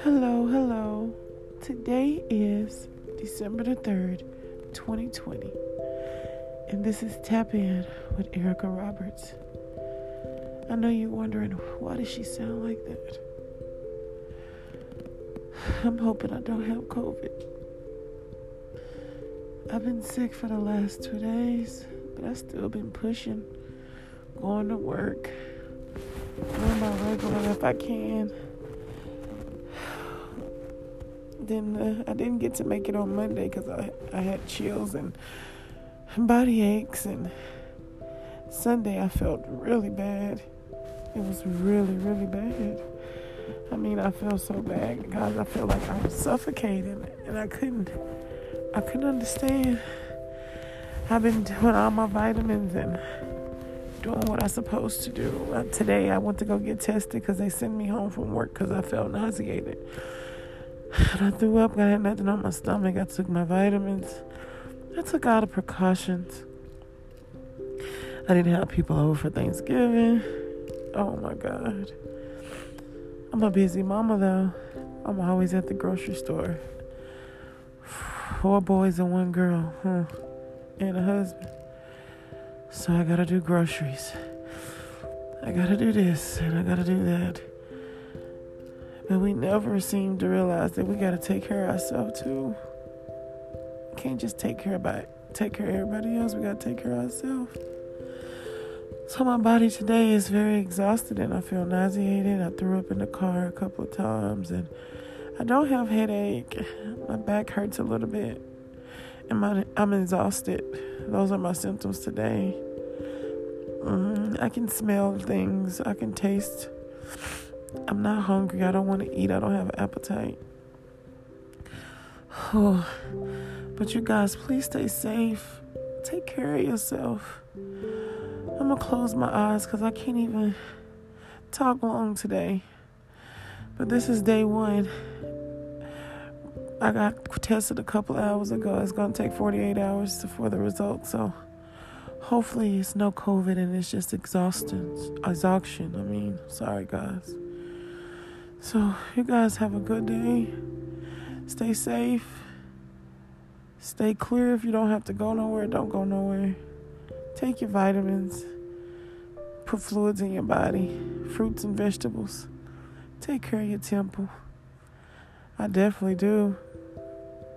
Hello, hello. Today is December the 3rd, 2020. And this is Tap In with Erica Roberts. I know you're wondering, why does she sound like that? I'm hoping I don't have COVID. I've been sick for the last two days, but I've still been pushing, going to work, doing my regular if I can then uh, I didn't get to make it on Monday because I, I had chills and body aches. And Sunday I felt really bad. It was really, really bad. I mean, I felt so bad, guys. I felt like I was suffocating, and I couldn't, I couldn't understand. I've been doing all my vitamins and doing what I'm supposed to do. Uh, today I went to go get tested because they sent me home from work because I felt nauseated. And I threw up, I had nothing on my stomach. I took my vitamins. I took all the precautions. I didn't have people over for Thanksgiving. Oh my God. I'm a busy mama though. I'm always at the grocery store. Four boys and one girl, huh? And a husband. So I gotta do groceries. I gotta do this and I gotta do that. But we never seem to realize that we got to take care of ourselves too. We can't just take care about take care of everybody else. We got to take care of ourselves. So my body today is very exhausted and I feel nauseated. I threw up in the car a couple of times and I don't have headache. My back hurts a little bit my, I'm exhausted. Those are my symptoms today. Mm, I can smell things. I can taste I'm not hungry. I don't want to eat. I don't have an appetite. Oh, but you guys, please stay safe. Take care of yourself. I'm going to close my eyes because I can't even talk long today. But this is day one. I got tested a couple hours ago. It's going to take 48 hours for the results. So hopefully it's no COVID and it's just exhaustion. Exhaustion. I mean, sorry, guys. So, you guys have a good day. Stay safe. Stay clear if you don't have to go nowhere. Don't go nowhere. Take your vitamins. Put fluids in your body, fruits and vegetables. Take care of your temple. I definitely do.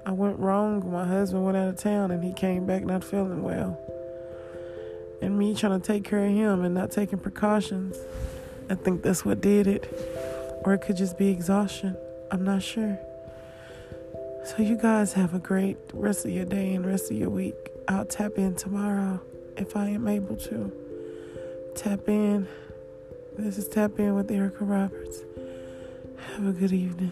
I went wrong. My husband went out of town and he came back not feeling well. And me trying to take care of him and not taking precautions. I think that's what did it. Or it could just be exhaustion. I'm not sure. So, you guys have a great rest of your day and rest of your week. I'll tap in tomorrow if I am able to. Tap in. This is Tap In with Erica Roberts. Have a good evening.